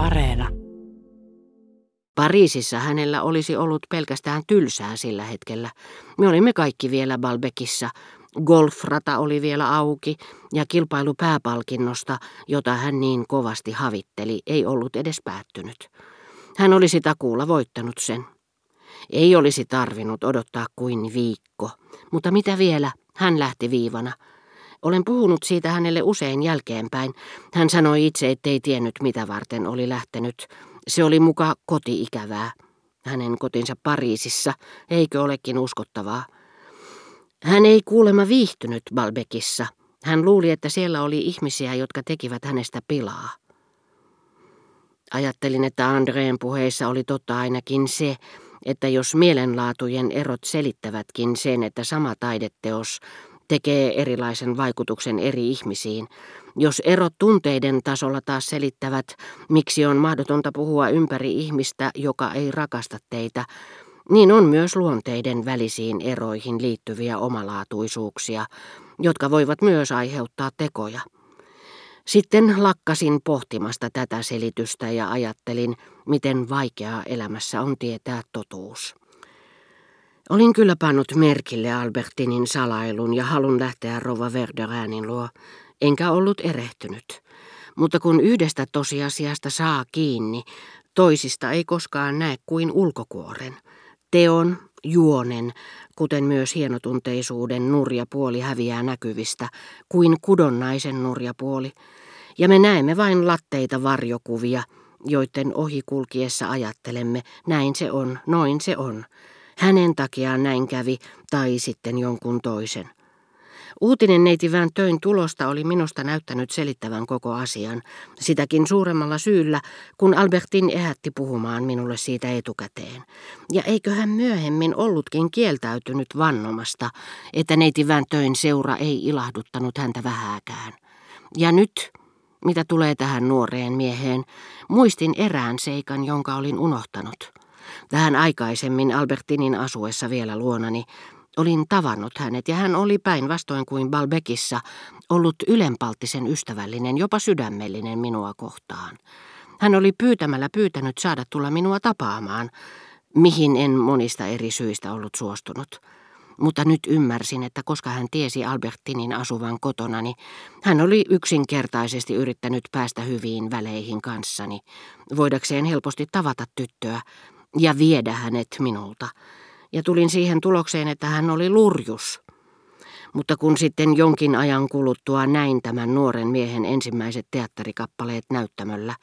Areena. Pariisissa hänellä olisi ollut pelkästään tylsää sillä hetkellä. Me olimme kaikki vielä Balbekissa. Golfrata oli vielä auki ja kilpailu pääpalkinnosta, jota hän niin kovasti havitteli, ei ollut edes päättynyt. Hän olisi takuulla voittanut sen. Ei olisi tarvinnut odottaa kuin viikko, mutta mitä vielä, hän lähti viivana. Olen puhunut siitä hänelle usein jälkeenpäin. Hän sanoi itse, ettei tiennyt mitä varten oli lähtenyt. Se oli muka koti-ikävää. Hänen kotinsa Pariisissa, eikö olekin uskottavaa. Hän ei kuulemma viihtynyt Balbekissa. Hän luuli, että siellä oli ihmisiä, jotka tekivät hänestä pilaa. Ajattelin, että Andreen puheissa oli totta ainakin se, että jos mielenlaatujen erot selittävätkin sen, että sama taideteos tekee erilaisen vaikutuksen eri ihmisiin, jos erot tunteiden tasolla taas selittävät, miksi on mahdotonta puhua ympäri ihmistä, joka ei rakasta teitä, niin on myös luonteiden välisiin eroihin liittyviä omalaatuisuuksia, jotka voivat myös aiheuttaa tekoja. Sitten lakkasin pohtimasta tätä selitystä ja ajattelin, miten vaikeaa elämässä on tietää totuus. Olin kyllä pannut merkille Albertinin salailun ja halun lähteä Rova Verderäänin luo, enkä ollut erehtynyt. Mutta kun yhdestä tosiasiasta saa kiinni, toisista ei koskaan näe kuin ulkokuoren. Teon, juonen, kuten myös hienotunteisuuden nurja puoli häviää näkyvistä, kuin kudonnaisen nurja puoli, ja me näemme vain latteita varjokuvia, joiden ohikulkiessa ajattelemme, näin se on, noin se on. Hänen takiaan näin kävi, tai sitten jonkun toisen. Uutinen neitivään töin tulosta oli minusta näyttänyt selittävän koko asian, sitäkin suuremmalla syyllä, kun Albertin ehätti puhumaan minulle siitä etukäteen. Ja eikö hän myöhemmin ollutkin kieltäytynyt vannomasta, että neitivään töin seura ei ilahduttanut häntä vähääkään. Ja nyt, mitä tulee tähän nuoreen mieheen, muistin erään seikan, jonka olin unohtanut. Vähän aikaisemmin Albertinin asuessa vielä luonani olin tavannut hänet ja hän oli päinvastoin kuin Balbekissa ollut ylenpalttisen ystävällinen, jopa sydämellinen minua kohtaan. Hän oli pyytämällä pyytänyt saada tulla minua tapaamaan, mihin en monista eri syistä ollut suostunut. Mutta nyt ymmärsin, että koska hän tiesi Albertinin asuvan kotonani, hän oli yksinkertaisesti yrittänyt päästä hyviin väleihin kanssani, voidakseen helposti tavata tyttöä ja viedä hänet minulta. Ja tulin siihen tulokseen, että hän oli lurjus. Mutta kun sitten jonkin ajan kuluttua näin tämän nuoren miehen ensimmäiset teatterikappaleet näyttämöllä,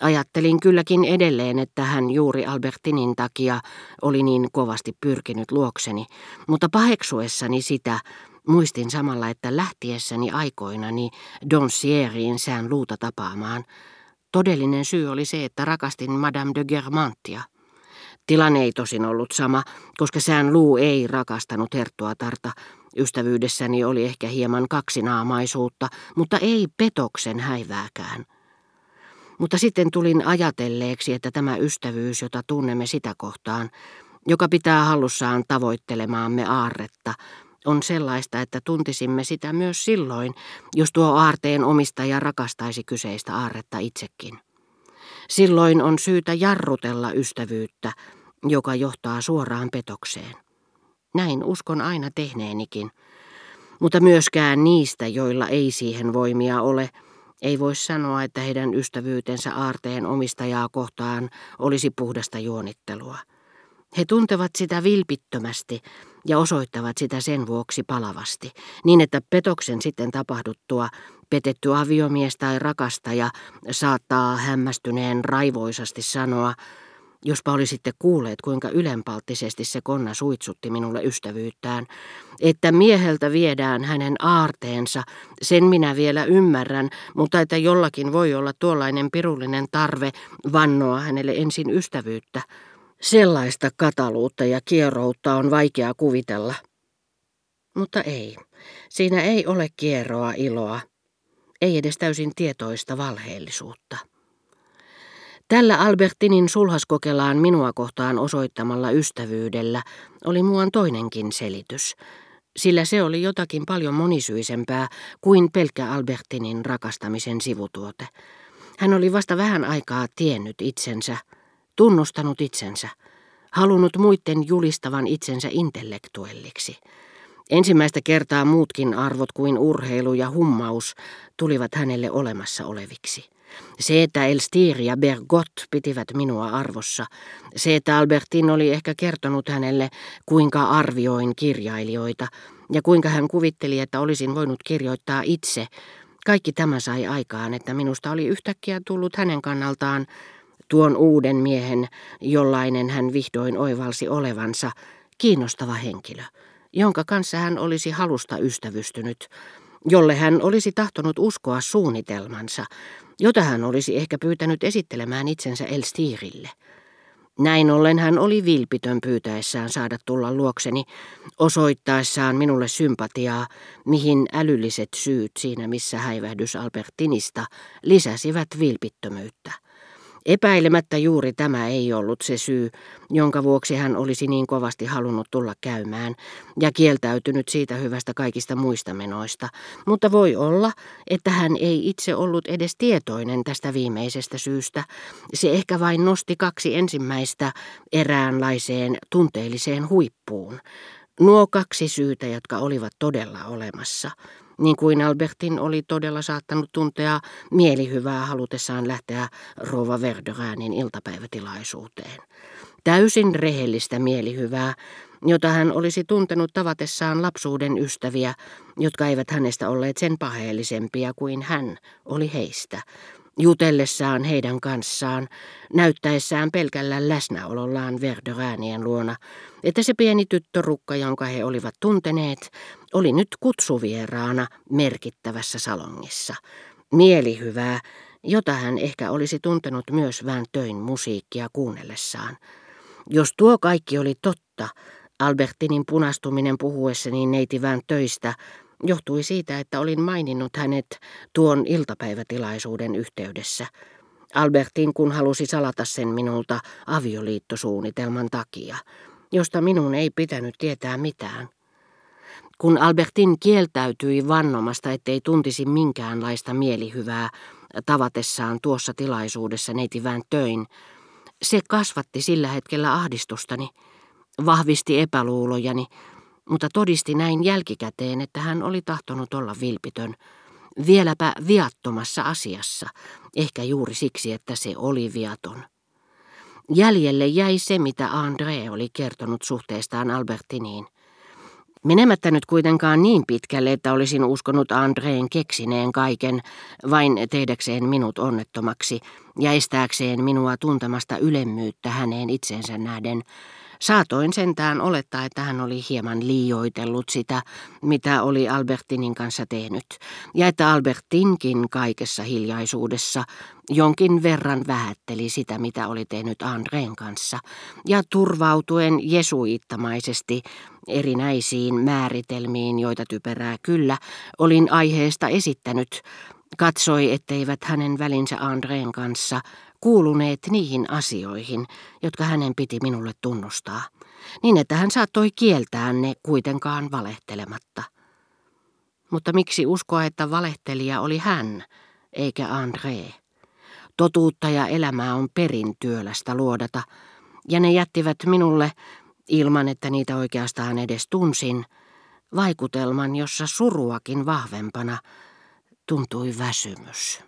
Ajattelin kylläkin edelleen, että hän juuri Albertinin takia oli niin kovasti pyrkinyt luokseni, mutta paheksuessani sitä muistin samalla, että lähtiessäni aikoinani Donsieriin sään luuta tapaamaan. Todellinen syy oli se, että rakastin Madame de Germantia. Tilanne ei tosin ollut sama, koska sään luu ei rakastanut Herttuatarta. Ystävyydessäni oli ehkä hieman kaksinaamaisuutta, mutta ei petoksen häivääkään. Mutta sitten tulin ajatelleeksi, että tämä ystävyys, jota tunnemme sitä kohtaan, joka pitää hallussaan tavoittelemaamme aarretta, on sellaista, että tuntisimme sitä myös silloin, jos tuo aarteen omistaja rakastaisi kyseistä aarretta itsekin. Silloin on syytä jarrutella ystävyyttä, joka johtaa suoraan petokseen. Näin uskon aina tehneenikin, mutta myöskään niistä, joilla ei siihen voimia ole, ei voi sanoa, että heidän ystävyytensä aarteen omistajaa kohtaan olisi puhdasta juonittelua. He tuntevat sitä vilpittömästi ja osoittavat sitä sen vuoksi palavasti, niin että petoksen sitten tapahduttua petetty aviomies tai rakastaja saattaa hämmästyneen raivoisasti sanoa, Jospa olisitte kuulleet, kuinka ylenpalttisesti se konna suitsutti minulle ystävyyttään, että mieheltä viedään hänen aarteensa, sen minä vielä ymmärrän, mutta että jollakin voi olla tuollainen pirullinen tarve vannoa hänelle ensin ystävyyttä. Sellaista kataluutta ja kieroutta on vaikea kuvitella. Mutta ei, siinä ei ole kierroa iloa, ei edes täysin tietoista valheellisuutta. Tällä Albertinin sulhaskokelaan minua kohtaan osoittamalla ystävyydellä oli muuan toinenkin selitys, sillä se oli jotakin paljon monisyisempää kuin pelkkä Albertinin rakastamisen sivutuote. Hän oli vasta vähän aikaa tiennyt itsensä, tunnustanut itsensä, halunnut muiden julistavan itsensä intellektuelliksi. Ensimmäistä kertaa muutkin arvot kuin urheilu ja hummaus tulivat hänelle olemassa oleviksi. Se, että Elstir ja Bergot pitivät minua arvossa, se, että Albertin oli ehkä kertonut hänelle, kuinka arvioin kirjailijoita ja kuinka hän kuvitteli, että olisin voinut kirjoittaa itse, kaikki tämä sai aikaan, että minusta oli yhtäkkiä tullut hänen kannaltaan tuon uuden miehen, jollainen hän vihdoin oivalsi olevansa, kiinnostava henkilö, jonka kanssa hän olisi halusta ystävystynyt, jolle hän olisi tahtonut uskoa suunnitelmansa, jota hän olisi ehkä pyytänyt esittelemään itsensä Elstirille. Näin ollen hän oli vilpitön pyytäessään saada tulla luokseni, osoittaessaan minulle sympatiaa, mihin älylliset syyt siinä missä häivähdys Albertinista lisäsivät vilpittömyyttä. Epäilemättä juuri tämä ei ollut se syy, jonka vuoksi hän olisi niin kovasti halunnut tulla käymään ja kieltäytynyt siitä hyvästä kaikista muista menoista, mutta voi olla, että hän ei itse ollut edes tietoinen tästä viimeisestä syystä. Se ehkä vain nosti kaksi ensimmäistä eräänlaiseen tunteelliseen huippuun. Nuo kaksi syytä, jotka olivat todella olemassa – niin kuin Albertin oli todella saattanut tuntea mielihyvää halutessaan lähteä Rova Verderäänin iltapäivätilaisuuteen. Täysin rehellistä mielihyvää, jota hän olisi tuntenut tavatessaan lapsuuden ystäviä, jotka eivät hänestä olleet sen paheellisempia kuin hän oli heistä, jutellessaan heidän kanssaan, näyttäessään pelkällä läsnäolollaan Verderäänien luona, että se pieni tyttörukka, jonka he olivat tunteneet, oli nyt kutsuvieraana merkittävässä salongissa. Mielihyvää, jota hän ehkä olisi tuntenut myös vähän töin musiikkia kuunnellessaan. Jos tuo kaikki oli totta, Albertinin punastuminen puhuessani neiti vähän töistä johtui siitä, että olin maininnut hänet tuon iltapäivätilaisuuden yhteydessä. Albertin kun halusi salata sen minulta avioliittosuunnitelman takia, josta minun ei pitänyt tietää mitään. Kun Albertin kieltäytyi vannomasta, ettei tuntisi minkäänlaista mielihyvää tavatessaan tuossa tilaisuudessa neiti Van töin, se kasvatti sillä hetkellä ahdistustani, vahvisti epäluulojani, mutta todisti näin jälkikäteen, että hän oli tahtonut olla vilpitön, vieläpä viattomassa asiassa, ehkä juuri siksi, että se oli viaton. Jäljelle jäi se, mitä André oli kertonut suhteestaan Albertiniin. Menemättä nyt kuitenkaan niin pitkälle, että olisin uskonut Andreen keksineen kaiken vain tehdäkseen minut onnettomaksi ja estääkseen minua tuntemasta ylemmyyttä häneen itsensä nähden, Saatoin sentään olettaa, että hän oli hieman liioitellut sitä, mitä oli Albertinin kanssa tehnyt, ja että Albertinkin kaikessa hiljaisuudessa jonkin verran vähätteli sitä, mitä oli tehnyt Andreen kanssa, ja turvautuen jesuittamaisesti erinäisiin määritelmiin, joita typerää kyllä, olin aiheesta esittänyt, katsoi, etteivät hänen välinsä Andreen kanssa kuuluneet niihin asioihin, jotka hänen piti minulle tunnustaa, niin että hän saattoi kieltää ne kuitenkaan valehtelematta. Mutta miksi uskoa, että valehtelija oli hän, eikä André? Totuutta ja elämää on perin työlästä luodata, ja ne jättivät minulle, ilman että niitä oikeastaan edes tunsin, vaikutelman, jossa suruakin vahvempana tuntui väsymys.